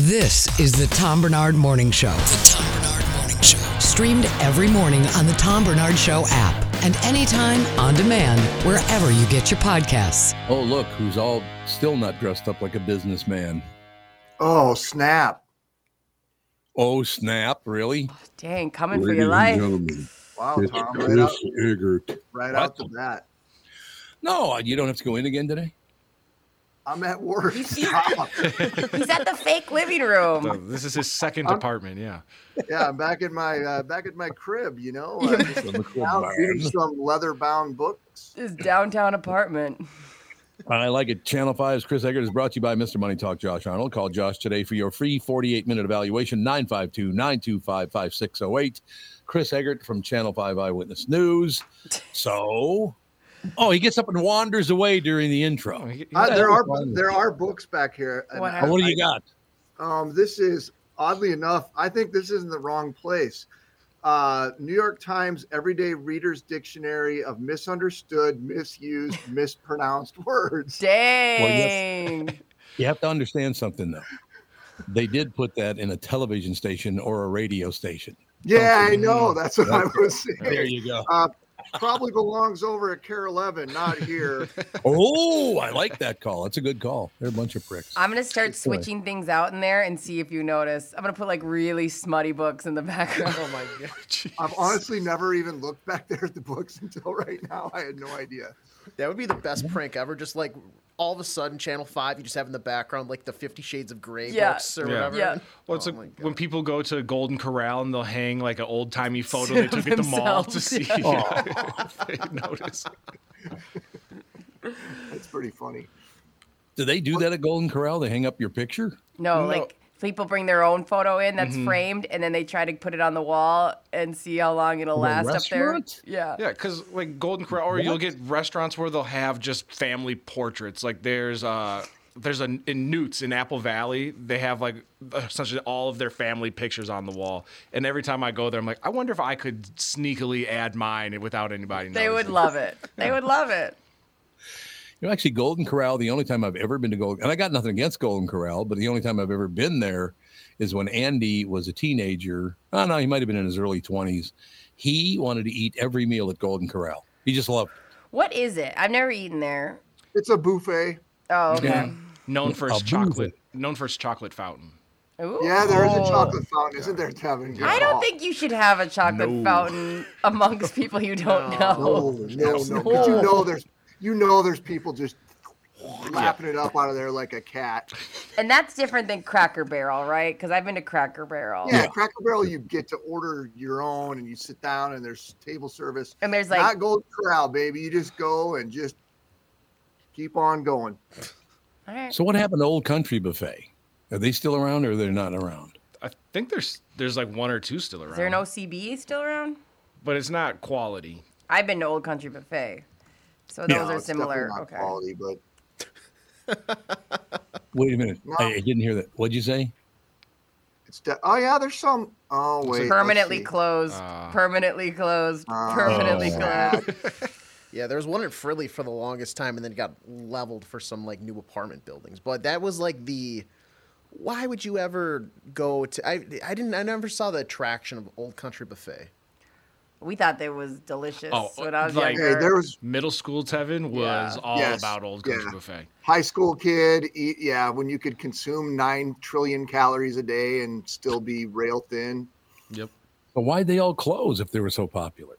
This is the Tom Barnard Morning Show. The Tom Barnard Morning Show. Streamed every morning on the Tom Barnard Show app and anytime on demand wherever you get your podcasts. Oh, look, who's all still not dressed up like a businessman. Oh, snap. Oh, snap. Really? Dang, coming for your life. Wow, Chris, Tom. Right Chris out, right What? out the bat. No, you don't have to go in again today? I'm at work. Stop. He's at the fake living room. So this is his 2nd apartment. Yeah. yeah, I'm back in my uh, back at my crib. You know, uh, just out reading some leather-bound books. His downtown apartment. I like it. Channel 5's Chris Eggert is brought to you by Mr. Money Talk Josh Arnold. Call Josh today for your free 48 minute evaluation 952 925 5608. Chris Eggert from Channel 5 Eyewitness News. So, oh, he gets up and wanders away during the intro. Oh, he- he- Uh, there are there are books back here. What I- what do you got? Um, this is oddly enough, I think this is in the wrong place. Uh, New York Times Everyday Reader's Dictionary of Misunderstood, Misused, Mispronounced Words. Dang. You have to understand something, though. They did put that in a television station or a radio station. Yeah, I know. That's what I was saying. There you go. Uh, probably belongs over at KARE 11, not here. Oh, I like that call. That's a good call. They're a bunch of pricks. I'm gonna start Good point. switching things out in there and see if you notice. I'm gonna put like really smutty books in the background. Oh my god. jeez. I've honestly never even looked back there at the books until right now. I had no idea. That would be the best prank ever. Just like all of a sudden, Channel Five, you just have in the background like the Fifty Shades of Grey Yeah. books or Yeah. whatever. Yeah. Well, it's Oh like when people go to Golden Corral and they'll hang like an old timey photo they took at the mall to Themselves, see if they notice. That's pretty funny. Do they do that at Golden Corral? They hang up your picture? No, No. like people bring their own photo in that's Mm-hmm. framed, and then they try to put it on the wall and see how long it'll In a last up there. Yeah. Yeah, because like Golden Corral, or you'll get restaurants where they'll have just family portraits. Like there's uh there's a in Newts in Apple Valley, they have like essentially all of their family pictures on the wall. And every time I go there, I'm like, I wonder if I could sneakily add mine without anybody knowing. They would love it. They would love it. You know, actually, Golden Corral, the only time I've ever been to Golden, and I got nothing against Golden Corral, but the only time I've ever been there is when Andy was a teenager. Oh, no, he might have been in his early 20s. He wanted to eat every meal at Golden Corral. He just loved it. What is it? I've never eaten there. It's a buffet. Oh, okay. Yeah. known for A its boozer. chocolate, known for its chocolate fountain. Ooh. Yeah, there is a oh. chocolate fountain, isn't there, Tevin? I don't think you should have a chocolate No. fountain amongst people you don't No, know. no, no. no. But you know, there's you know, there's people just lapping it up out of there like a cat. And that's different than Cracker Barrel, right? Because I've been to Cracker Barrel. Yeah, Cracker Barrel, you get to order your own, and you sit down, and there's table service. And there's like, Not Golden Corral, baby. You just go and just keep on going. all right. So, what happened to Old Country Buffet? Are they still around or they're not around? I think there's there's like one or two still around. is there no CB still around? but it's not quality. I've been to Old Country Buffet. So those Yeah, are It's similar. not Okay. quality, but Wait a minute. No. I, I didn't hear that. What'd you say? it's de- oh yeah, there's some. Oh wait, let's Permanently closed. Ah. permanently closed. Oh, permanently sad. closed. Yeah, there was one in Fridley for the longest time, and then it got leveled for some like new apartment buildings. But that was like the. Why would you ever go to? I I didn't. I never saw the attraction of Old Country Buffet. We thought they was delicious Oh, when I was like- younger. Hey, there was Middle school Tevin was Yeah. all Yes, about Old Country yeah. Buffet. high school kid. Eat, yeah, when you could consume nine trillion calories a day and still be rail thin. Yep. But why'd they all close if they were so popular?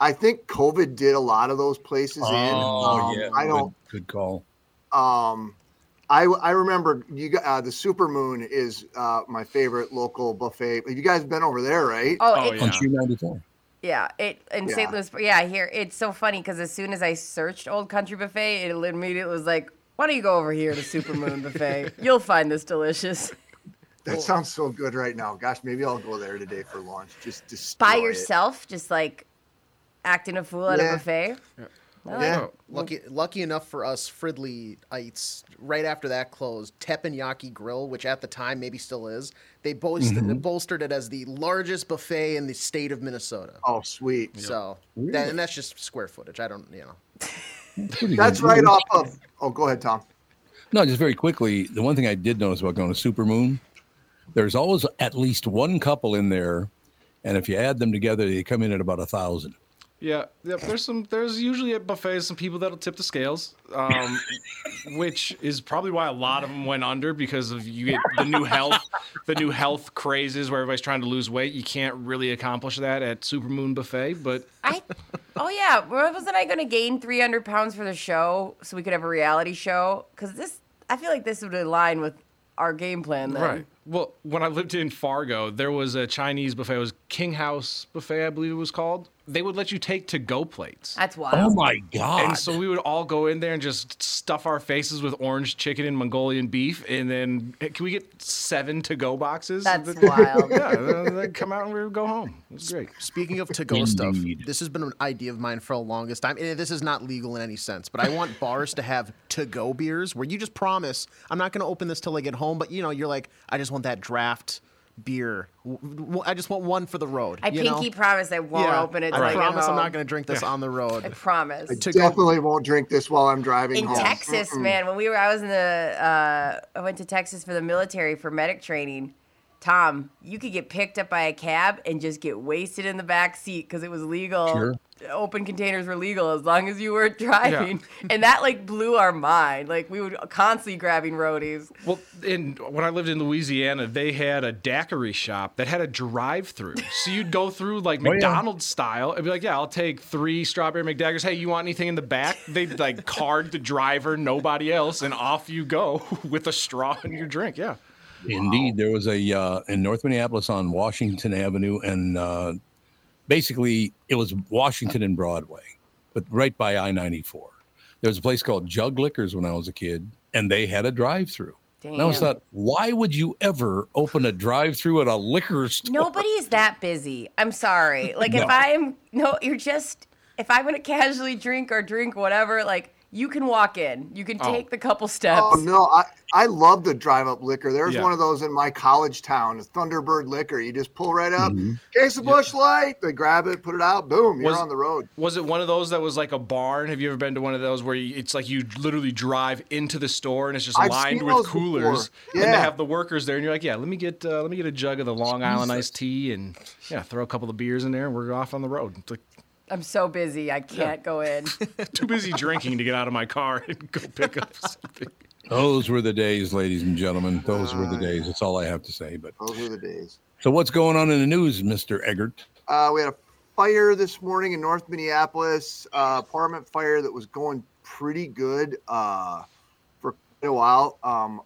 I think COVID did a lot of those places in. Oh, yeah, I don't. Good, good call. Um, I I remember you. got- Uh, the Supermoon is uh, my favorite local buffet. Have you guys been over there? Right? oh, Oh, it's, On Yeah. 294. yeah. It in St. Louis. Yeah, here it's so funny because as soon as I searched Old Country Buffet, it immediately was like Why don't you go over here to Super Moon Buffet? You'll find this delicious. That sounds so good right now. Gosh, maybe I'll go there today for lunch. Just destroy By it. yourself, just like acting a fool at Yeah. a buffet. I like Yeah. it. Lucky, lucky enough for us Fridleyites, right after that closed, Teppanyaki Grill, which at the time maybe still is, they bolstered, mm-hmm. bolstered it as the largest buffet in the state of Minnesota. Oh, sweet. So, that, and that's just square footage. I don't, you know. That's right off of. Oh, go ahead, Tom. No, just very quickly. The one thing I did notice about going to Supermoon, there's always at least one couple in there, and if you add them together, they come in at about a thousand. Yeah, yeah. There's some. There's usually at buffets some people that'll tip the scales, um, which is probably why a lot of them went under because of you get the new health, the new health crazes where everybody's trying to lose weight. You can't really accomplish that at Supermoon Buffet, but I, oh yeah, wasn't I going to gain 300 pounds for the show so we could have a reality show? Because this, I feel like this would align with our game plan. Then. Right. Well, when I lived in Fargo, there was a Chinese buffet. It was King House Buffet, I believe it was called. They would let you take to go plates. That's wild. Oh my god! And so we would all go in there and just stuff our faces with orange chicken and Mongolian beef, and then hey, can we get seven to go boxes? That's wild. yeah, they'd come out and we would go home. It was great. Speaking of to-go stuff, this has been an idea of mine for the longest time, and this is not legal in any sense. But I want bars to have to-go beers where you just promise, I'm not going to open this till I get home, but you know, you're like, I just want that draft beer. I just want one for the road. I you know? pinky promise I won't Yeah, open it. I till I get promise I'm not going to drink this on the road. I promise. I To-go- definitely won't drink this while I'm driving in home. Texas, man, when we were, I was in the, uh, I went to Texas for the military for medic training. Tom, you could get picked up by a cab and just get wasted in the back seat because it was legal. Sure. Open containers were legal as long as you weren't driving, and that like blew our mind. Like we would constantly grabbing roadies. Well, in when I lived in Louisiana, they had a daiquiri shop that had a drive-through. So you'd go through like oh, yeah. McDonald's style and be like, "Yeah, I'll take three strawberry McDaggers. Hey, you want anything in the back?" They'd like card the driver, nobody else, and off you go with a straw in your drink. Yeah. Indeed, there was a uh, in North Minneapolis on Washington Avenue, and uh, basically it was Washington and Broadway, but right by I ninety four. There was a place called Jug Liquors when I was a kid, and they had a drive through. And I Damn. thought, why would you ever open a drive through at a liquor store? Nobody is that busy. I'm sorry. Like if I'm no, you're just if I'm gonna casually drink or drink whatever, like you can walk in, you can Oh. take the couple steps. Oh no, I I love the drive up liquor. There's Yeah. one of those in my college town, Thunderbird Liquor. You just pull right up, Mm-hmm. case of Busch Light. They grab it, put it out, boom, you're on the road. Was it one of those that was like a barn? Have you ever been to one of those where you, it's like you literally drive into the store and it's just I've lined with those before. coolers, and they have the workers there, and you're like, yeah, let me get uh, let me get a jug of the Long Island iced tea, and yeah, throw a couple of beers in there, and we're off on the road. It's like I'm so busy, I can't go in. too busy drinking to get out of my car and go pick up something. Those were the days, ladies and gentlemen. Those were the days. That's all I have to say. But Those were the days. so, what's going on in the news, Mister Eggert? Uh, we had a fire this morning in North Minneapolis, uh, apartment fire that was going pretty good uh, for quite a while. Um,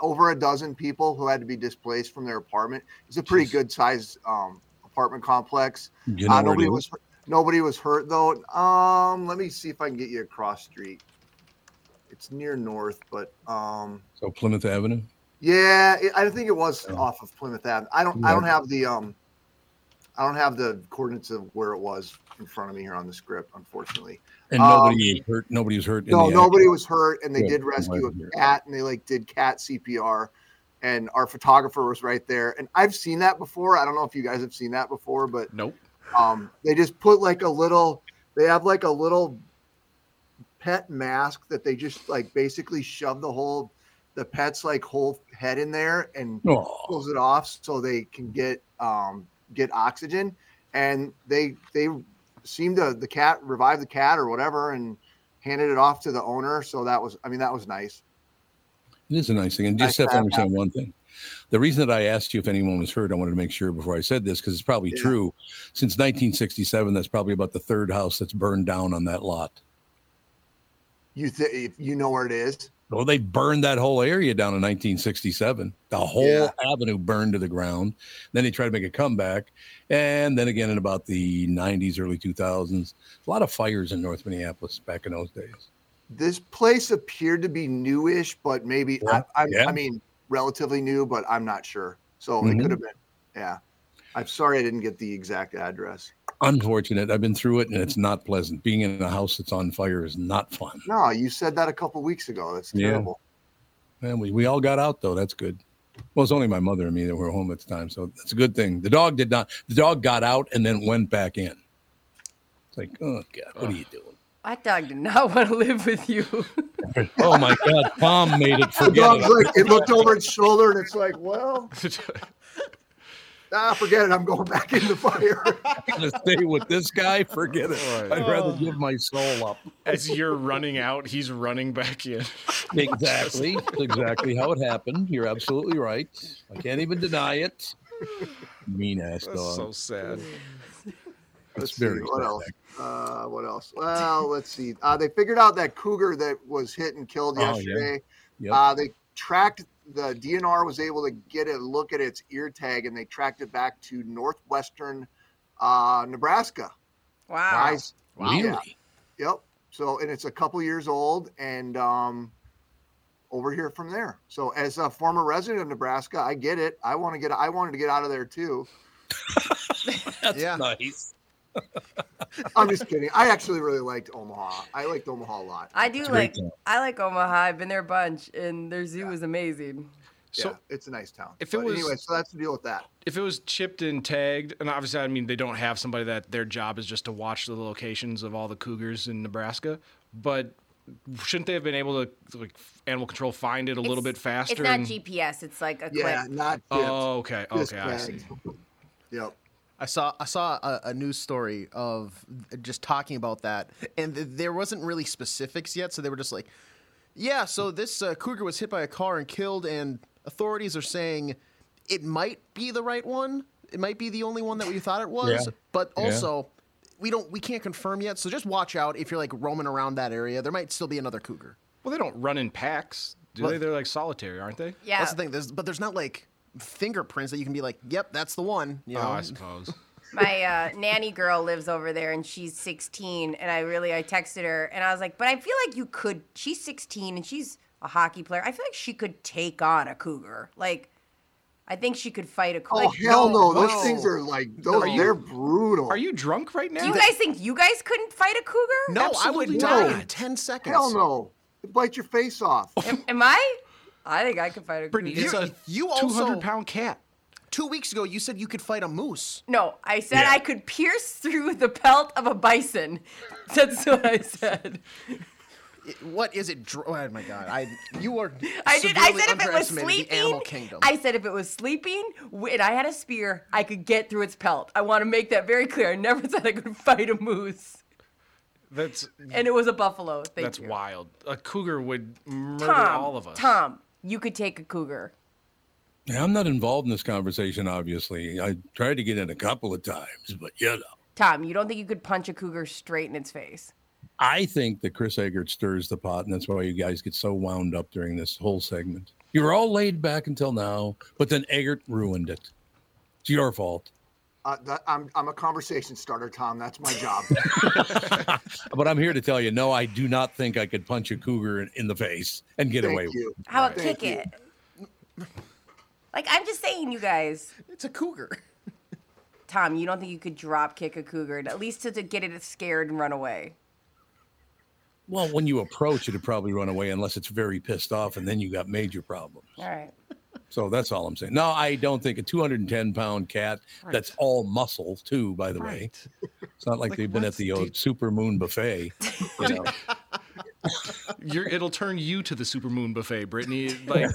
over a dozen people who had to be displaced from their apartment. It's a pretty good sized um, apartment complex. You know Uh, nobody it was nobody was hurt though. Um, let me see if I can get you across street. It's near North, but um, So Plymouth Avenue. yeah, it, I think it was Oh. off of Plymouth Avenue. I don't. I don't have the um. I don't have the coordinates of where it was in front of me here on the script, unfortunately. And Um, nobody was hurt. Nobody was hurt. No, nobody accident. was hurt, and they Good. did rescue glad to hear a cat, and they like did cat CPR, and our photographer was right there. And I've seen that before. I don't know if you guys have seen that before, but Nope. Um, they just put like a little. They have like a little pet mask that they just like basically shove the whole the pet's like whole head in there and Oh, pulls it off so they can get um get oxygen and they they seemed to the cat revive the cat or whatever and handed it off to the owner so that was i mean that was nice it is a nice thing. And just have to understand one thing. The reason that I asked you if anyone was hurt, I wanted to make sure before I said this because it's probably Yeah. true. Since 1967, that's probably about the third house that's burned down on that lot. you th- if you know where it is Well, they burned that whole area down in 1967. The whole Yeah. avenue burned to the ground. Then they tried to make a comeback. And then again in about the 90s, early 2000s, a lot of fires in North Minneapolis back in those days. this place appeared to be newish, but maybe I, I, Yeah. I mean relatively new, but I'm not sure. So Mhm. it could have been. Yeah, I'm sorry I didn't get the exact address. Unfortunate. I've been through it and it's not pleasant. Being in a house that's on fire is not fun. No, you said that a couple weeks ago. That's Yeah. terrible. And we, we all got out though. That's good. Well, it's only my mother and me that were home at the time, so that's a good thing. The dog did not. The dog got out and then went back in. It's like, oh god, what are you doing? My dog did not want to live with you. Oh my god, Tom made it. The Forget dog's it. like it looked over its shoulder and it's like, well, ah, forget it. I'm going back in the fire. I'm gonna stay with this guy. Forget it. Right. I'd rather give my soul up. As you're running out, he's running back in. Exactly. Exactly how it happened. You're absolutely right. I can't even deny it. Mean ass That's dog. so sad. Let's very see, what sad. Else? Uh, what else? Well, let's see. Uh, they figured out that cougar that was hit and killed Oh, yeah. yesterday. Yep. Uh, they tracked the DNR was able to get a look at its ear tag and they tracked it back to northwestern uh, Nebraska. Wow. Guys, really? yeah. Yep. So and it's a couple years old and um, over here from there. So as a former resident of Nebraska, I get it. I want to get. I wanted to get out of there too. That's Yeah. nice. I'm just kidding. I actually really liked Omaha. I liked Omaha a lot. I do a great like. I like Omaha. I've been there a bunch, and their zoo is amazing. So yeah, it's a nice town. if it But was- anyway, so that's the deal with that. if it was chipped and tagged, and obviously, I mean, they don't have somebody that their job is just to watch the locations of all the cougars in Nebraska, but shouldn't they have been able to, like, animal control find it a little bit faster? It's not and- GPS. It's like a Yeah, quick. not tipped, Oh, okay. Okay, I see. Yep. I saw I saw a, a news story of just talking about that, and th- there wasn't really specifics yet. So they were just like, "Yeah, so this uh, cougar was hit by a car and killed, and authorities are saying it might be the right one. It might be the only one that we thought it was, Yeah. but Yeah. also." We don't. We can't confirm yet, so just watch out if you're like roaming around that area. There might still be another cougar. Well, they don't run in packs, do Well- they? They're like solitary, aren't they? Yeah. That's the thing. There's, but there's not like fingerprints that you can be like, "Yep, that's the one." You know? Oh, I suppose. My uh, nanny girl lives over there, and she's 16. And I really, I texted her, and I was like, "But I feel like you could." She's 16, and she's a hockey player. I feel like she could take on a cougar. Like, I think she could fight a cougar. Oh hell no! Those no. things are like those. Are you- they're brutal. Are you drunk right now? Do you guys think you guys couldn't fight a cougar? no, I Absolutely would die not. in ten seconds. Hell no! It bite your face off. Am, am I? I think I could fight a Brittany, cougar. it's a you 200 also- pound cat. Two weeks ago, you said you could fight a moose. No, I said Yeah. I could pierce through the pelt of a bison. That's what I said. It- What is it? dr- Oh my god! I you are. I did. I severely said if it was underestimating sleeping, the animal kingdom. I said if it was sleeping w- and I had a spear, I could get through its pelt. I want to make that very clear. I never said I could fight a moose, That's and it was a buffalo. Thank that's you. wild. A cougar would murder Tom, all of us. Tom, you could take a cougar. Yeah, I'm not involved in this conversation, obviously. I tried to get in a couple of times, but you know. Tom, you don't think you could punch a cougar straight in its face? I think that Chris Eggert stirs the pot, and that's why you guys get so wound up during this whole segment. You were all laid back until now, but then Eggert ruined it. It's your fault. Uh, that, I'm I'm a conversation starter, Tom. That's my job. But I'm here to tell you, no, I do not think I could punch a cougar in, in the face and get away Thank with it. How about Thank kick you. it? Like I'm just saying, you guys. it's a cougar. Tom, you don't think you could drop kick a cougar, at least to, to get it scared and run away? Well, when you approach it, it probably run away unless it's very pissed off, and then you got major problems. All right. So that's all I'm saying. No, I don't think a 210 pound cat that's all muscle too. By the way, it's not like, Like, they've been at the the- Super Moon Buffet. You know. You're, it'll turn you to the supermoon buffet, Brittany. Like,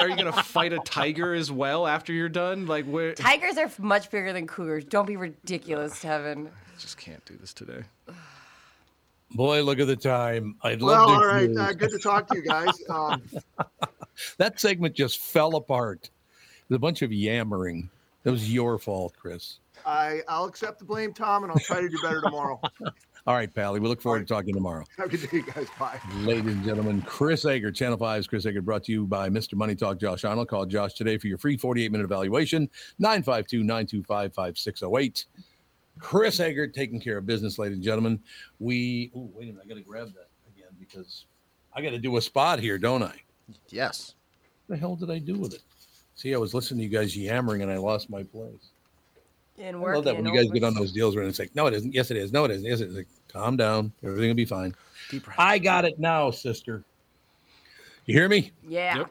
are you gonna fight a tiger as well after you're done? Like, where? Tigers are much bigger than cougars. Don't be ridiculous, Tevin. just can't do this today. Boy, look at the time. I'd well, love to. Well, all right. Uh, good to talk to you guys. Um, that segment just fell apart. There's a bunch of yammering. That was your fault, Chris. I I'll accept the blame, Tom, and I'll try to do better tomorrow. All right, Pally. We look forward to talking tomorrow. Have a good day, guys. Bye. Ladies and gentlemen, Chris Eggert, Channel 5's Chris Eggert, brought to you by Mr. Money Talk, Josh Arnold. Call Josh today for your free 48 minute evaluation, 952 925 5608. Chris Eggert taking care of business, ladies and gentlemen. We, oh, wait a minute, I got to grab that again because I got to do a spot here, don't I? Yes. What the hell did I do with it? See, I was listening to you guys yammering and I lost my place. And I love that when you guys get on those deals where it's like, no, it isn't. Yes, it is. No, it isn't. Yes, it is. Like, calm down. Everything will be fine. Deep. I got it now, sister. You hear me? Yeah. Yep.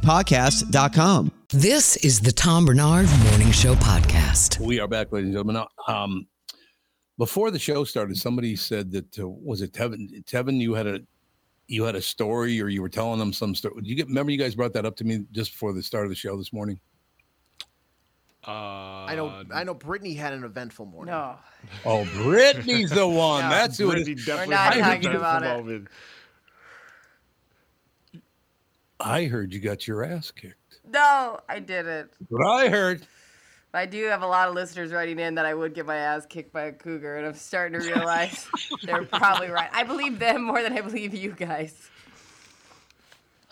UAPpodcast.com. This is the Tom Barnard Morning Show Podcast. We are back, ladies and gentlemen. Now, um, before the show started, somebody said that uh, was it Tevin? Tevin, you had a you had a story, or you were telling them some story. Did you get? Remember, you guys brought that up to me just before the start of the show this morning. Uh, I know. I know. Brittany had an eventful morning. No. Oh, Brittany's the one. No. That's who it Brittany is. definitely not had a talking about it. Moment. I heard you got your ass kicked. No, I didn't. What I heard. I do have a lot of listeners writing in that I would get my ass kicked by a cougar, and I'm starting to realize they're probably right. I believe them more than I believe you guys.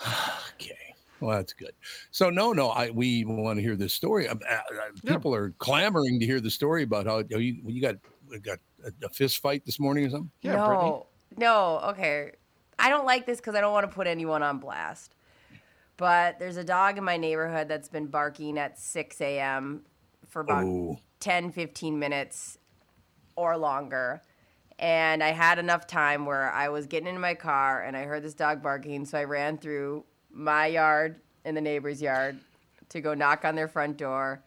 Okay. Well, that's good. So no, no, I we want to hear this story. Um, uh, uh, People are clamoring to hear the story about how you you got got a, a fist fight this morning or something. Yeah, no, Brittany. no, okay. I don't like this because I don't want to put anyone on blast. But there's a dog in my neighborhood that's been barking at 6 a.m. for about Oh, 10, 15 minutes or longer. And I had enough time where I was getting into my car and I heard this dog barking. So I ran through my yard and the neighbor's yard to go knock on their front door.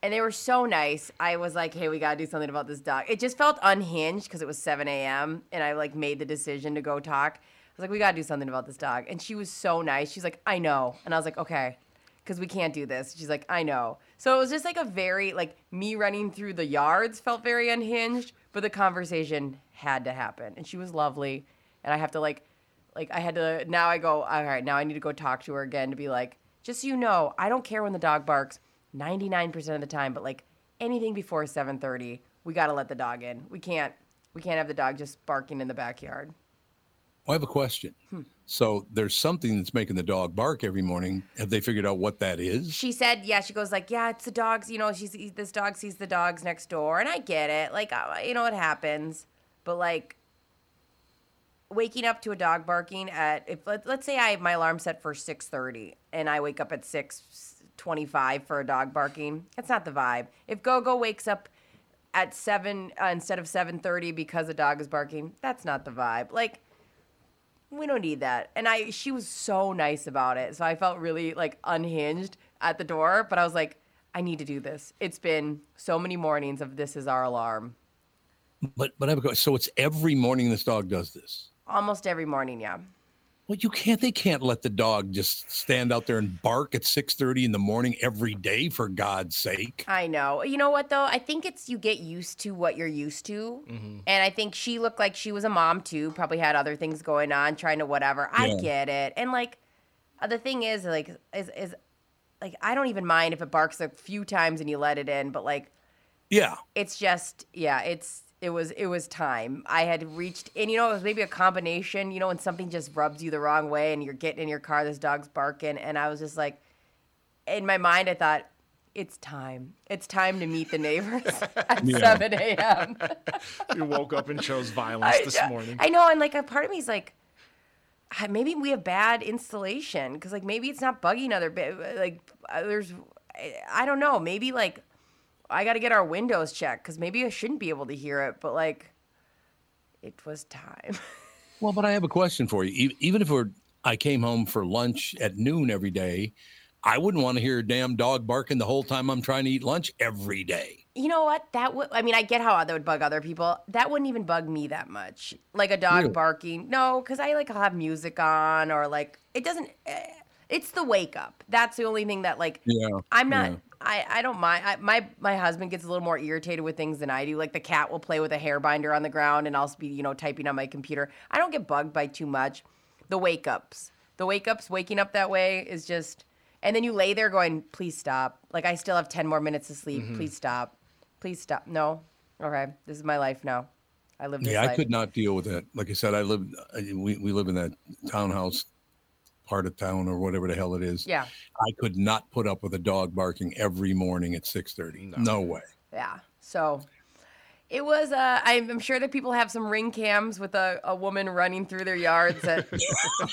And they were so nice. I was like, hey, we got to do something about this dog. It just felt unhinged because it was 7 a.m. and I like made the decision to go talk. I was like, we got to do something about this dog. And she was so nice. She's like, I know. And I was like, okay because we can't do this. She's like, I know. So it was just like a very, like, me running through the yards felt very unhinged, but the conversation had to happen. And she was lovely. And I have to, like, like, I had to, now I go, all right, now I need to go talk to her again to be like, just so you know, I don't care when the dog barks 99% of the time, but like anything before 7.30, we got to let the dog in. We can't, we can't have the dog just barking in the backyard. I have a question. Hmm. So there's something that's making the dog bark every morning. Have they figured out what that is? she said, yeah, she goes like, yeah, it's the dogs. You know, she's this dog sees the dogs next door, and I get it. Like, uh, you know, it happens. But like, waking up to a dog barking at if let, let's say I have my alarm set for six thirty, and I wake up at six twenty five for a dog barking. That's not the vibe. If Gogo wakes up at seven uh, instead of seven thirty because a dog is barking, that's not the vibe. Like we don't need that. And I she was so nice about it. So I felt really like unhinged at the door, but I was like, I need to do this. It's been so many mornings of this is our alarm. But but I have a question. So it's every morning this dog does this. Almost every morning, yeah. Well, you can't. They can't let the dog just stand out there and bark at six thirty in the morning every day. For God's sake. I know. You know what though? I think it's you get used to what you're used to. And I think she looked like she was a mom too, probably had other things going on, trying to whatever. I get it. And like uh, the thing is like is is like I don't even mind if it barks a few times and you let it in, but like Yeah. it's just yeah it's it was it was time. I had reached and you know it was maybe a combination you know when something just rubs you the wrong way and you're getting in your car this dog's barking and i was just like in my mind i thought it's time. It's time to meet the neighbors at Yeah. 7 a.m You woke up and chose violence I, this morning. I know and like a part of me is like ah, maybe we have bad installation because like maybe it's not bugging other like there's I- i don't know. Maybe like i got to get our windows checked because maybe i shouldn't be able to hear it but like it was time Well, but I have a question for you. Even if we're, I came home for lunch at noon every day, I wouldn't want to hear a damn dog barking the whole time I'm trying to eat lunch every day. you know what that would i mean i get how that would bug other people that wouldn't even bug me that much like a dog Really? barking no because i like i'll have music on or like it doesn't eh, it's the wake up that's the only thing that like Yeah. I'm not. yeah. I, I don't mind. I, my my husband gets a little more irritated with things than I do. Like the cat will play with a hair binder on the ground, and I'll be you know typing on my computer. I don't get bugged by too much. The wake ups, the wake ups, waking up that way is just. And then you lay there going, please stop. Like I still have ten more minutes to sleep. Mm-hmm. Please stop. Please stop. No. Okay, this is my life now. I live this Yeah, life. I could not deal with that. Like I said, I live, I- we, we live in that townhouse part of town or whatever the hell it is. Yeah. I could not put up with a dog barking every morning at 6.30. No, way. Yeah. So it was, uh, I'm, I'm sure that people have some ring cams with a, a woman running through their yards at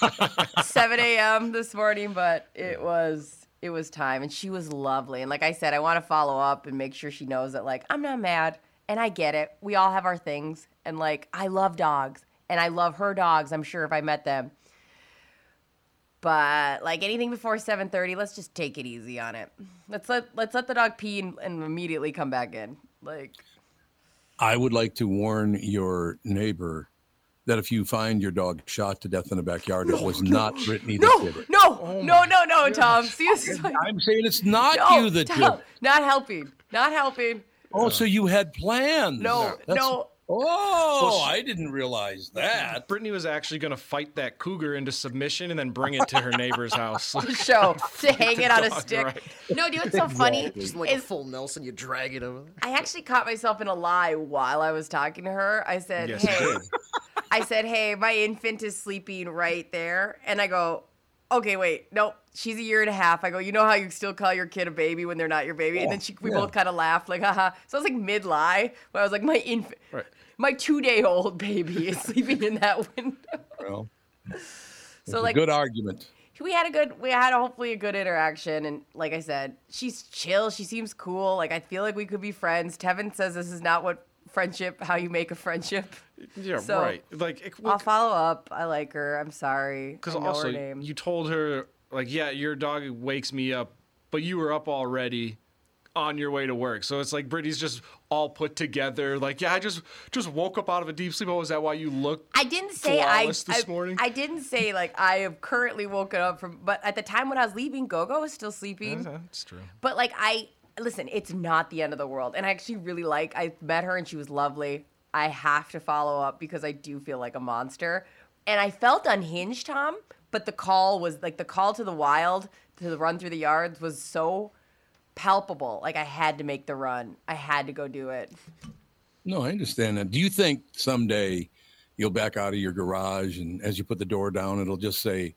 7 a.m. this morning, but it was, it was time. And she was lovely. And like I said, I want to follow up and make sure she knows that, like, I'm not mad and I get it. We all have our things. And like, I love dogs and I love her dogs, I'm sure if I met them. But like anything before 7:30, let's just take it easy on it. Let's let let's let the dog pee and, and immediately come back in. Like I would like to warn your neighbor that if you find your dog shot to death in the backyard, it was not Brittany that no, did it. no, oh no, no, no, Tom. See, this is like, I'm saying it's not no, you that did Tom, it. not helping, not helping. Oh, so you had plans. No, That's- no. Oh, I didn't realize that. Brittany was actually going to fight that cougar into submission and then bring it to her neighbor's house. Show to hang it on a stick. right. No, dude, it's so funny. Just like a full Nelson, you drag it over. I actually caught myself in a lie while I was talking to her. I said, Yes, "Hey. I said, hey, my infant is sleeping right there," and I go, "Okay, wait, nope, she's a year and a half." I go, "You know how you still call your kid a baby when they're not your baby?" And then oh, she, we yeah. both kind of laughed, like, "Haha." So I was like mid lie, but I was like, "My infant, Right. my two day old baby is sleeping in that window." Well, So a like, good argument. we had a good we had hopefully a good interaction and like i said she's chill she seems cool like i feel like we could be friends tevin says this is not what friendship how you make a friendship Yeah, So, right. Like, it, i'll follow up i like her i'm sorry because also her name you told her like, yeah, your dog wakes me up, but you were up already on your way to work. So it's like Brittany's just all put together. Like, yeah, I just just woke up out of a deep sleep. Oh, is that why you look? I didn't say I, this I, morning? I didn't say like I have currently woken up from but at the time when I was leaving Gogo was still sleeping. That's true. But like I listen, it's not the end of the world. And I actually really like I met her and she was lovely. I have to follow up because I do feel like a monster. And I felt unhinged, Tom, but the call was like the call to the wild to the run through the yards was so palpable. Like I had to make the run. I had to go do it. No, I understand that. Do you think someday you'll back out of your garage and as you put the door down, it'll just say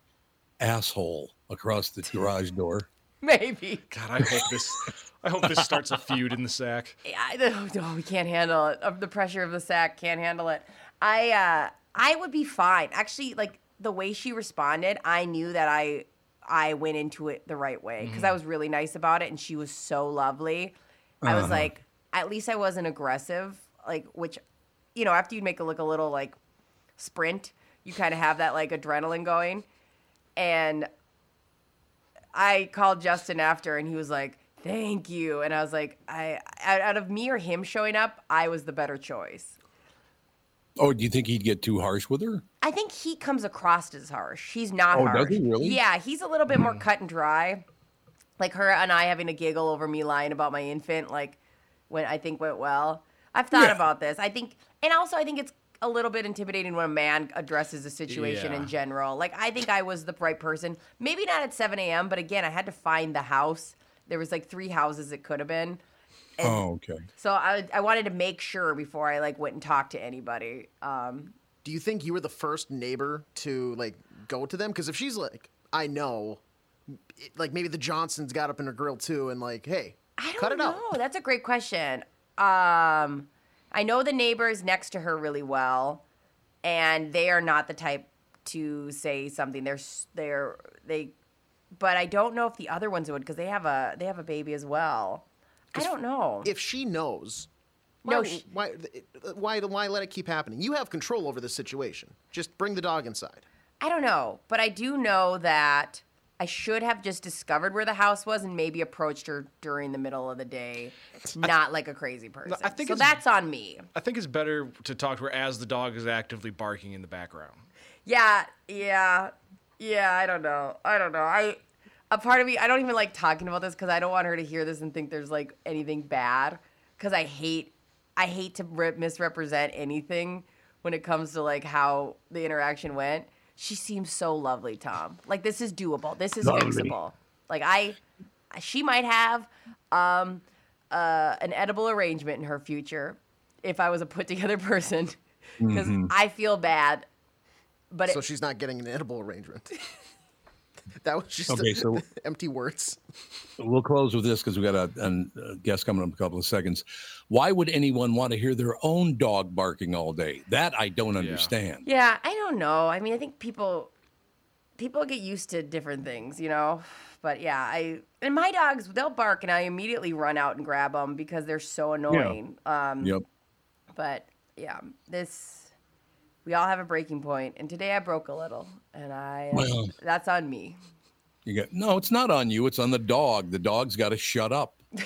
asshole across the garage door? Maybe. God, I hope this. I hope this starts a feud in the sack. I don't know. We can't handle it. Of the pressure of the sack, can't handle it. I uh, I would be fine. Actually, like the way she responded, I knew that I I went into it the right way because I mm-hmm. was really nice about it, and she was so lovely. I was uh-huh. like, at least I wasn't aggressive. Like, which, you know, after you make it look a little like sprint, you kind of have that like adrenaline going, and I called Justin after, and he was like, "Thank you," and I was like, "I out, out of me or him showing up, I was the better choice." Oh, do you think he'd get too harsh with her? I think he comes across as harsh. He's not Oh, does he really? Yeah, he's a little bit more hmm. cut and dry. Like her and I having a giggle over me lying about my infant, like when I think went well. I've thought Yeah. about this. I think, and also I think it's a little bit intimidating when a man addresses a situation Yeah. in general. Like I think I was the right person. Maybe not at 7 a.m., but again, I had to find the house. There was like three houses it could have been. And Oh, okay. So I, I wanted to make sure before I like went and talked to anybody. Um, Do you think you were the first neighbor to like go to them? Because if she's like, I know, it- like maybe the Johnsons got up in her grill too, and like, hey, I don't cut it know. out. That's a great question. Um, I know the neighbors next to her really well, and they are not the type to say something. They're they're they, but I don't know if the other ones would because they have a they have a baby as well. I don't know. If she knows, No, why, uh, why, why, why let it keep happening? You have control over the situation. Just bring the dog inside. I don't know, but I do know that I should have just discovered where the house was and maybe approached her during the middle of the day, not like a crazy person. I think so. That's on me. I think it's better to talk to her as the dog is actively barking in the background. Yeah, yeah, yeah. I don't know. I don't know. I a part of me, I don't even like talking about this because I don't want her to hear this and think there's like anything bad. Because I hate, I hate to re- misrepresent anything when it comes to like how the interaction went. She seems so lovely, Tom. Like this is doable. This is fixable. Like I, she might have um, uh, an edible arrangement in her future if I was a put together person. Because I feel bad, but So it, she's not getting an edible arrangement. that was just Okay, so- empty words. We'll close with this because we got a, a guest coming up in a couple of seconds. Why would anyone want to hear their own dog barking all day? That I don't understand. Yeah, I don't know. I mean, I think people people get used to different things, you know. But yeah, I and my dogs they'll bark and I immediately run out and grab them because they're so annoying. Um, Yep. But yeah, this we all have a breaking point, and today I broke a little, and I uh, Well- that's on me. You got no. It's not on you. It's on the dog. The dog's got to shut up.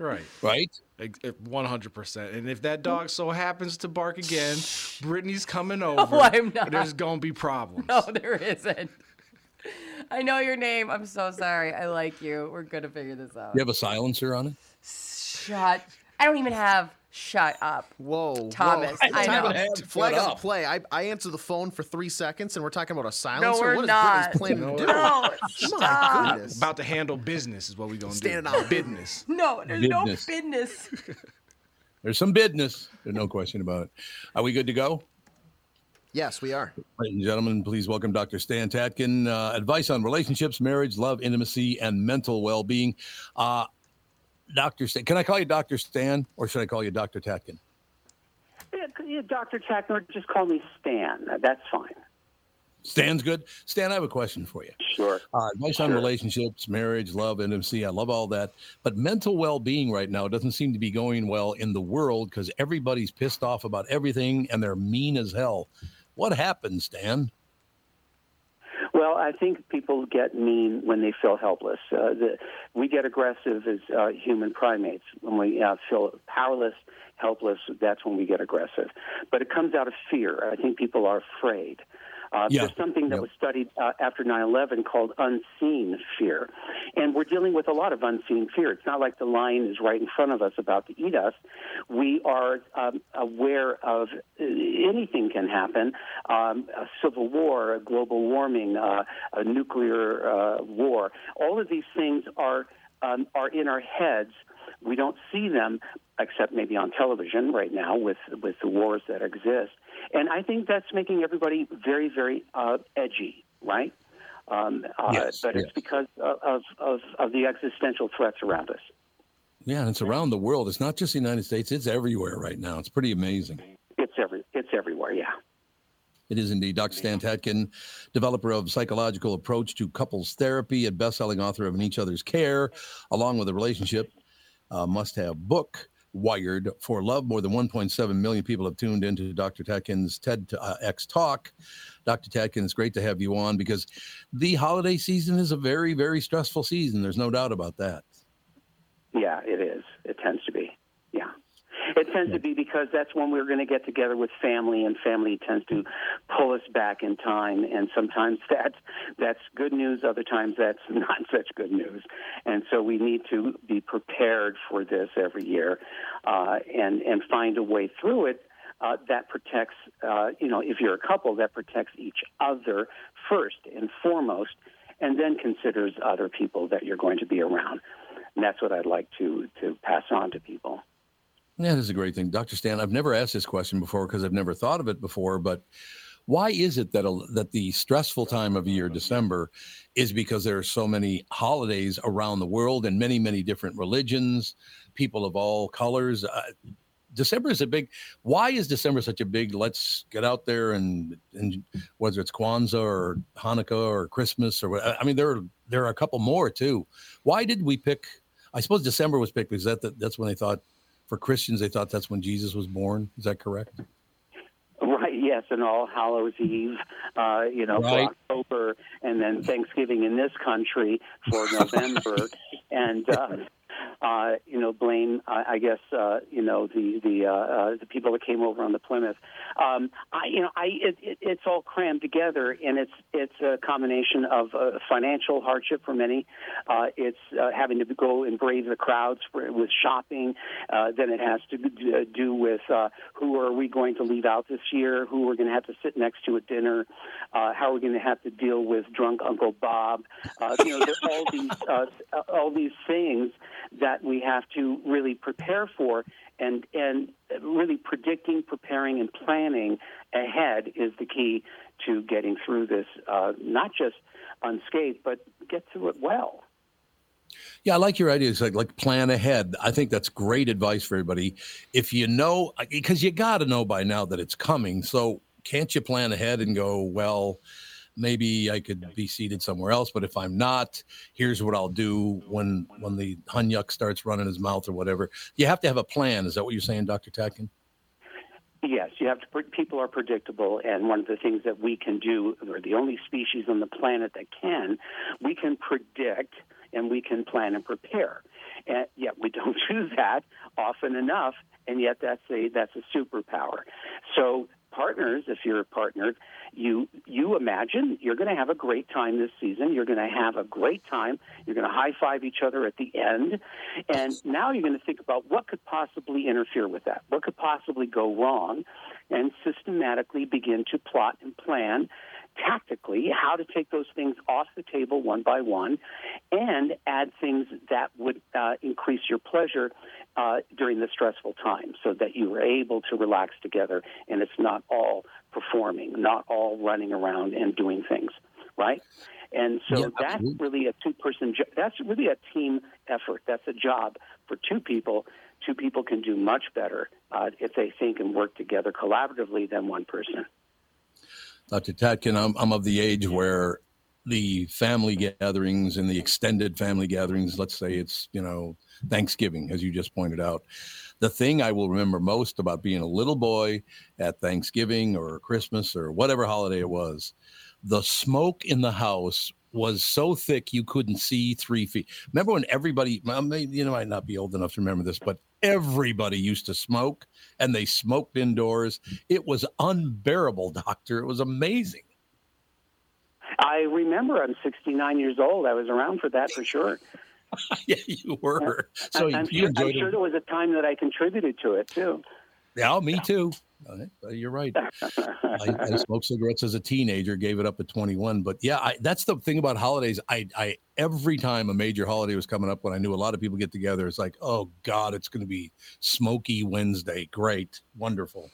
Right. Right. Eh, one hundred percent. And if that mm. dog so happens to bark again, Brittany's coming over. I'm not. There's gonna be problems. No, there isn't. I know your name. I'm so sorry. I like you. We're gonna figure this out. You have a silencer on it. Shut. I don't even have. Shut up. Whoa, Thomas, whoa. I Time know. out. Flag on up. play. I, I answer the phone for three seconds, and we're talking about a silencer. we're what is not. Brittany's planning to do? No, My stop. goodness. About to handle business is what we're gonna do. Standing do. on business. No, there's no Business. business. There's some business. There's no question about it. Are we good to go? Yes, we are. Ladies and gentlemen, please welcome Dr. Stan Tatkin. Uh, advice on relationships, marriage, love, intimacy, and mental well-being. Uh, Dr. Stan, can I call you Dr. Stan, or should I call you Dr. Tatkin? Yeah, yeah, Dr. Tatkin, just call me Stan. That's fine. Stan's good. Stan, I have a question for you. Sure. Uh, advice on relationships, marriage, love, intimacy. I love all that. But mental well being right now doesn't seem to be going well in the world because everybody's pissed off about everything and they're mean as hell. What happened, Stan? Well, I think people get mean when they feel helpless. Uh, the, we get aggressive as uh, human primates. When we uh, feel powerless, helpless, that's when we get aggressive. But it comes out of fear. I think people are afraid. Uh, Yeah. There's something that Yep. was studied uh, after 9 11 called unseen fear. And we're dealing with a lot of unseen fear. It's not like the lion is right in front of us about to eat us. We are um, aware of uh, anything can happen um, a civil war, a global warming, uh, a nuclear uh, war. All of these things are, um, are in our heads. We don't see them, except maybe on television right now with, with the wars that exist. And I think that's making everybody very, very uh, edgy, right? Um, uh, Yes, but yes. it's because of, of, of the existential threats around us. Yeah, and it's around the world. It's not just the United States, it's everywhere right now. It's pretty amazing. It's every, it's everywhere. Yeah. It is indeed. Dr. Stan Tatkin, developer of psychological approach to couples therapy and best-selling author of In Each Other's Care, along with a relationship uh, must-have book, Wired for Love. More than 1.7 million people have tuned into Dr. Tatkin's TED uh, X Talk. Dr. Tatkin, it's great to have you on because the holiday season is a very, very stressful season. There's no doubt about that. Yeah, it is. It tends to be. It tends to be because that's when we're going to get together with family, and family tends to pull us back in time. And sometimes that's that's good news. Other times that's not such good news. And so we need to be prepared for this every year, uh, and and find a way through it uh, that protects. Uh, you know, if you're a couple, that protects each other first and foremost, and then considers other people that you're going to be around. And that's what I'd like to to pass on to people. Yeah, this is a great thing. Dr. Stan, I've never asked this question before because I've never thought of it before, but why is it that a, that the stressful time of year, December, is because there are so many holidays around the world and many, many different religions, people of all colors. Uh, December is a big. Why is December such a big? Let's get out there and and whether it's Kwanzaa or Hanukkah or Christmas or what. I mean, there are there are a couple more too. Why did we pick? I suppose December was picked because that, that that's when they thought for Christians they thought that's when Jesus was born. Is that correct? Right. Yes, and All Hallows Eve, uh, you know, Right. for October, and then Thanksgiving in this country for November, and uh, uh, you know, blame, uh, I guess, uh, you know, the the uh, uh, the people that came over on the Plymouth. Um, I, you know, I it, it, it's all crammed together, and it's it's a combination of uh, financial hardship for many. Uh, it's uh, having to go and brave the crowds for, with shopping. Uh, then it has to do with uh, who are we going to leave out this year, who we're going to have to sit next to at dinner, uh, how we're going to have to deal with drunk Uncle Bob. Uh, you know, all these uh, all these things that we have to really prepare for and and really predicting, preparing, and planning ahead is the key to getting through this. Uh, not just unscathed, but get through it well. Yeah, I like your ideas. Like, like plan ahead. I think that's great advice for everybody. If you know, because you got to know by now that it's coming. So can't you plan ahead and go, well, maybe I could be seated somewhere else. But if I'm not, here's what I'll do when when the hunyuk starts running his mouth or whatever. You have to have a plan. Is that what you're saying, Dr. Tatkin? Yes, you have to. People are predictable, and one of the things that we can do, we're the only species on the planet that can, we can predict and we can plan and prepare. And yet we don't do that often enough, and yet that's a that's a superpower. So partners, if you're a partner, you you imagine you're going to have a great time this season. You're going to have a great time. You're going to high five each other at the end, and now you're going to think about what could possibly interfere with that. What could possibly go wrong, and systematically begin to plot and plan tactically how to take those things off the table one by one and add things that would uh, increase your pleasure uh, during the stressful time so that you are able to relax together and it's not all performing, not all running around and doing things, right? And so Yeah, that's absolutely. really a two person jo- that's really a team effort. That's a job for two people. Two people can do much better uh, if they think and work together collaboratively than one person. Dr. Tatkin, I'm, I'm of the age where the family gatherings and the extended family gatherings, let's say it's, you know, Thanksgiving, as you just pointed out. The thing I will remember most about being a little boy at Thanksgiving or Christmas or whatever holiday it was, the smoke in the house was so thick you couldn't see three feet. Remember when everybody, you know, I might not be old enough to remember this, but everybody used to smoke and they smoked indoors. It was unbearable, doctor. It was amazing. I remember I'm 69 years old. I was around for that for sure. yeah, you were. So I'm, you sure, I'm enjoyed sure it. there was a time that I contributed to it too. Yeah, me too. You're right. I, I smoked cigarettes as a teenager, gave it up at 21. But yeah, I, that's the thing about holidays. I, I every time a major holiday was coming up, when I knew a lot of people get together, it's like, oh God, it's going to be Smoky Wednesday. Great, wonderful.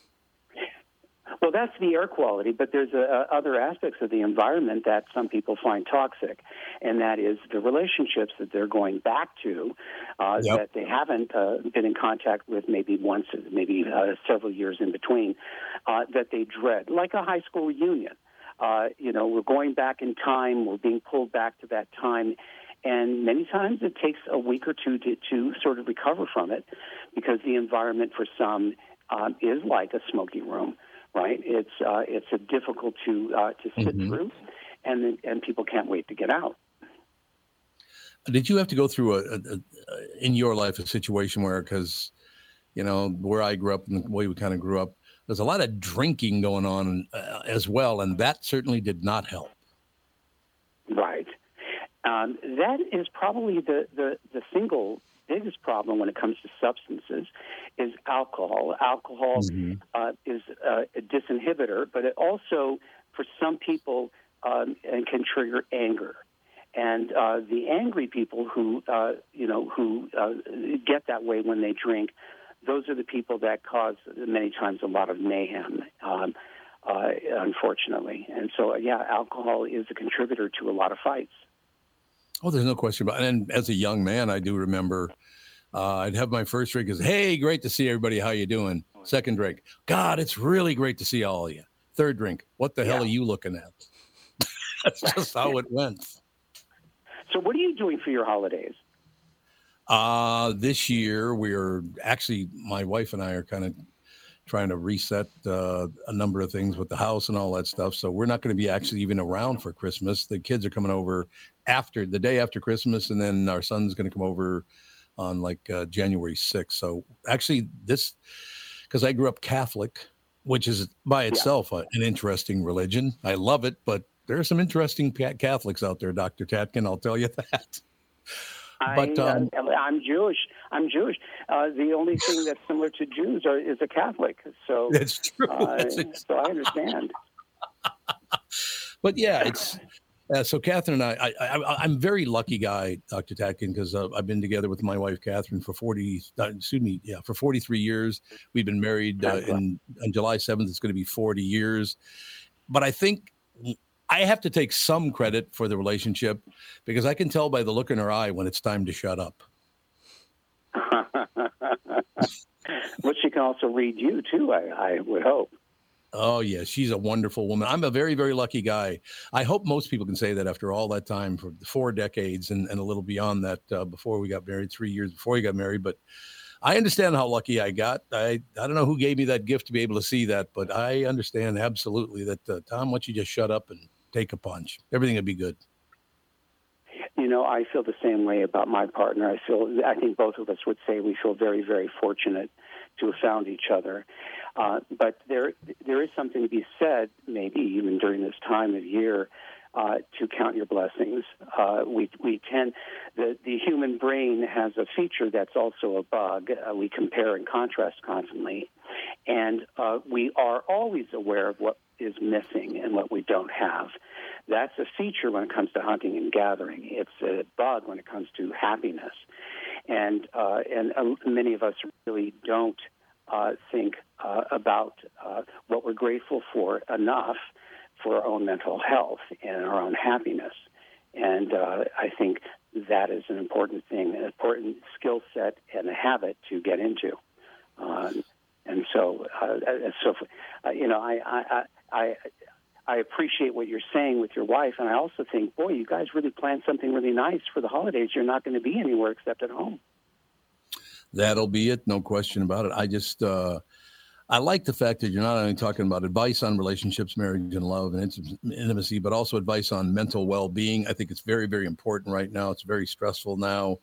Well, that's the air quality, but there's uh, other aspects of the environment that some people find toxic, and that is the relationships that they're going back to uh, Yep. that they haven't uh, been in contact with maybe once, maybe uh, several years in between, uh, that they dread, like a high school reunion. Uh, you know, we're going back in time, we're being pulled back to that time. And many times it takes a week or two to, to sort of recover from it because the environment for some um, is like a smoky room, right? It's uh, it's a difficult to uh, to sit Mhm. through, and and people can't wait to get out. Did you have to go through a, a, a in your life a situation where, because you know where I grew up and the way we kind of grew up, there's a lot of drinking going on uh, as well, and that certainly did not help. Right. Um, that is probably the, the, the single biggest problem when it comes to substances is alcohol. Alcohol uh, is uh, a disinhibitor, but it also, for some people, um, and can trigger anger. And uh, the angry people who, uh, you know, who uh, get that way when they drink, those are the people that cause many times a lot of mayhem. Um, uh, unfortunately, and so yeah, alcohol is a contributor to a lot of fights. Oh, there's no question about it. And as a young man, I do remember uh, I'd have my first drink is, hey, great to see everybody. How you doing? Second drink, God, it's really great to see all of you. Third drink, what the hell are you looking at? That's just how it went. So, what are you doing for your holidays? Uh, this year, we're actually, my wife and I are kind of trying to reset uh, a number of things with the house and all that stuff. So we're not going to be actually even around for Christmas. The kids are coming over after the day after Christmas, and then our son's going to come over on like uh, January 6th. So actually, this because I grew up Catholic, which is by itself a, an interesting religion. I love it, but there are some interesting Catholics out there, Dr. Tatkin. I'll tell you that. But, I, um, uh, I'm Jewish. I'm Jewish. Uh, the only thing that's similar to Jews are, is a Catholic. So That's true. Uh, That's so I understand. but yeah, it's uh, so Catherine and I, I, I, I'm a very lucky guy, Dr. Tatkin, because uh, I've been together with my wife Catherine for 40, uh, excuse me, yeah, for 43 years. We've been married uh, in on July 7th. It's going to be 40 years. But I think I have to take some credit for the relationship because I can tell by the look in her eye when it's time to shut up. but she can also read you too. I, I would hope. Oh yeah, she's a wonderful woman. I'm a very, very lucky guy. I hope most people can say that after all that time for four decades and, and a little beyond that uh, before we got married, three years before we got married. But I understand how lucky I got. I, I don't know who gave me that gift to be able to see that, but I understand absolutely that uh, Tom, why don't you just shut up and take a punch? Everything would be good. You know, I feel the same way about my partner. I feel, I think both of us would say we feel very, very fortunate to have found each other. Uh, but there, there is something to be said, maybe even during this time of year, uh, to count your blessings. Uh, we, we tend, the, the human brain has a feature that's also a bug. Uh, we compare and contrast constantly. And uh, we are always aware of what is missing and what we don't have. That's a feature when it comes to hunting and gathering. It's a bug when it comes to happiness. And, uh, and uh, many of us really don't uh, think uh, about uh, what we're grateful for enough for our own mental health and our own happiness. And uh, I think that is an important thing, an important skill set and a habit to get into. Um, and so, uh, so uh, you know, I, I, I, I appreciate what you're saying with your wife, and I also think, boy, you guys really planned something really nice for the holidays. You're not going to be anywhere except at home. That'll be it, no question about it. I just uh, I like the fact that you're not only talking about advice on relationships, marriage, and love and intimacy, but also advice on mental well-being. I think it's very, very important right now. It's very stressful now.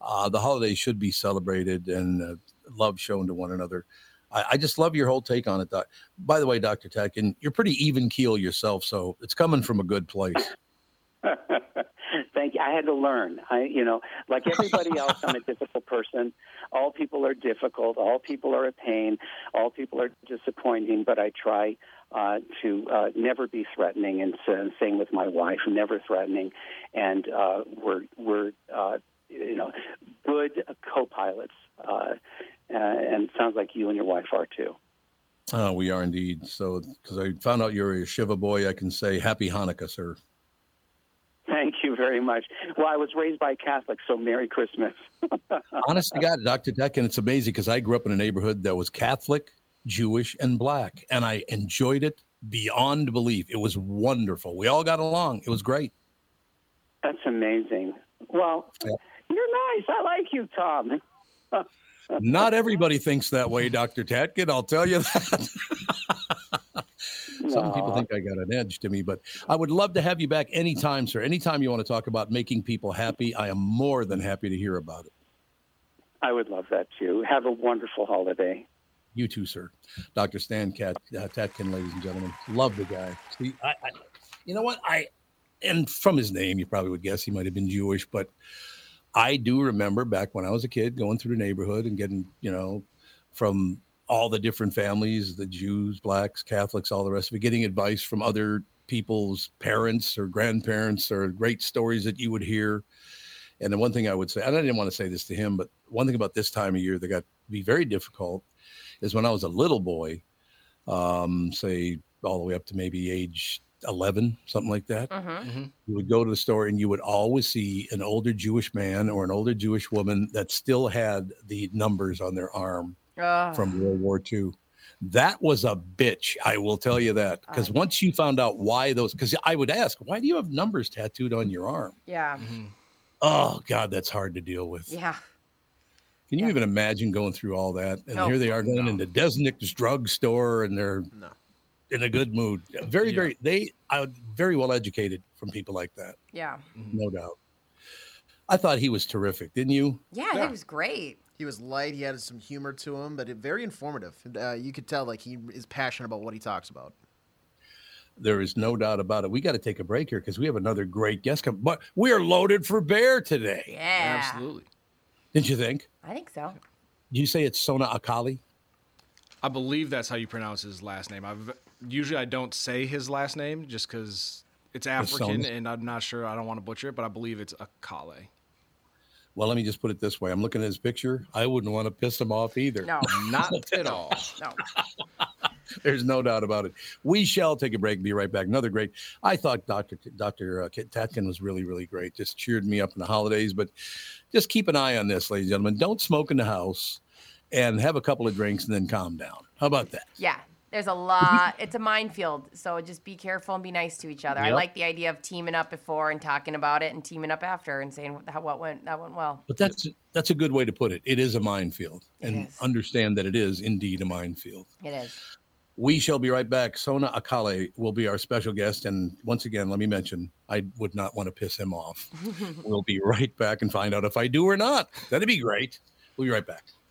Uh, the holidays should be celebrated and uh, love shown to one another. I, I, just love your whole take on it. Doc. By the way, Dr. Tatkin, you're pretty even keel yourself, so it's coming from a good place. Thank you. I had to learn. I, you know, like everybody else, I'm a difficult person. All people are difficult. All people are a pain. All people are disappointing. But I try uh, to uh, never be threatening, and uh, same with my wife, never threatening. And uh, we're we're uh, you know good co-pilots, uh, uh, and it sounds like you and your wife are too. Oh, we are indeed. So, because I found out you're a Shiva boy, I can say Happy Hanukkah, sir. Thank you very much. Well, I was raised by Catholics, so Merry Christmas. Honest to God, Dr. Deck, and it's amazing because I grew up in a neighborhood that was Catholic, Jewish, and black, and I enjoyed it beyond belief. It was wonderful. We all got along. It was great. That's amazing. Well, yeah. you're nice. I like you, Tom. Not everybody thinks that way, Dr. Tatkin. I'll tell you that. Some people think I got an edge to me, but I would love to have you back anytime, sir. Anytime you want to talk about making people happy, I am more than happy to hear about it. I would love that too. Have a wonderful holiday. You too, sir. Dr. Stan Cat, uh, Tatkin, ladies and gentlemen. Love the guy. See, I, I, you know what? I, and from his name, you probably would guess he might have been Jewish, but I do remember back when I was a kid going through the neighborhood and getting, you know, from all the different families the Jews, blacks, Catholics, all the rest of it, getting advice from other people's parents or grandparents or great stories that you would hear. And the one thing I would say, and I didn't want to say this to him, but one thing about this time of year that got to be very difficult is when I was a little boy, um, say all the way up to maybe age 11, something like that. Mm-hmm. You would go to the store and you would always see an older Jewish man or an older Jewish woman that still had the numbers on their arm Ah. from World War II. That was a bitch, I will tell you that. Because once you found out why those, because I would ask, why do you have numbers tattooed on your arm? Yeah. Oh, God, that's hard to deal with. Yeah. Can you even imagine going through all that? And No. here they are going into Desnick's drugstore and they're No. In a good mood. Very, Yeah. very, they are very well educated from people like that, Yeah. no doubt. I thought he was terrific, didn't you? Yeah, he was great. He was light. He had some humor to him, but it, very informative. Uh, you could tell like he is passionate about what he talks about. There is no doubt about it. We got to take a break here because we have another great guest come. But we are loaded for bear today. Yeah. Absolutely. Didn't you think? I think so. Did you say it's Sona Akali? I believe that's how you pronounce his last name. I've usually I don't say his last name just because it's African and I'm not sure. I don't want to butcher it, but I believe it's Akale. Well, let me just put it this way. I'm looking at his picture. I wouldn't want to piss him off either. No. Not at all. No. There's no doubt about it. We shall take a break and be right back. Another great. I thought Dr. Dr. uh, Tatkin was really, really great. Just cheered me up in the holidays. But just keep an eye on this, ladies and gentlemen. Don't smoke in the house and have a couple of drinks and then calm down. How about that? Yeah. There's a lot. It's a minefield. So just be careful and be nice to each other. I like the idea of teaming up before and talking about it and teaming up after and saying how what went that went well. But that's that's a good way to put it. It is a minefield, and understand that it is indeed a minefield. It is. We shall be right back. Sona Akale will be our special guest. And once again, let me mention, I would not want to piss him off. we'll be right back and find out if I do or not. That'd be great. We'll be right back.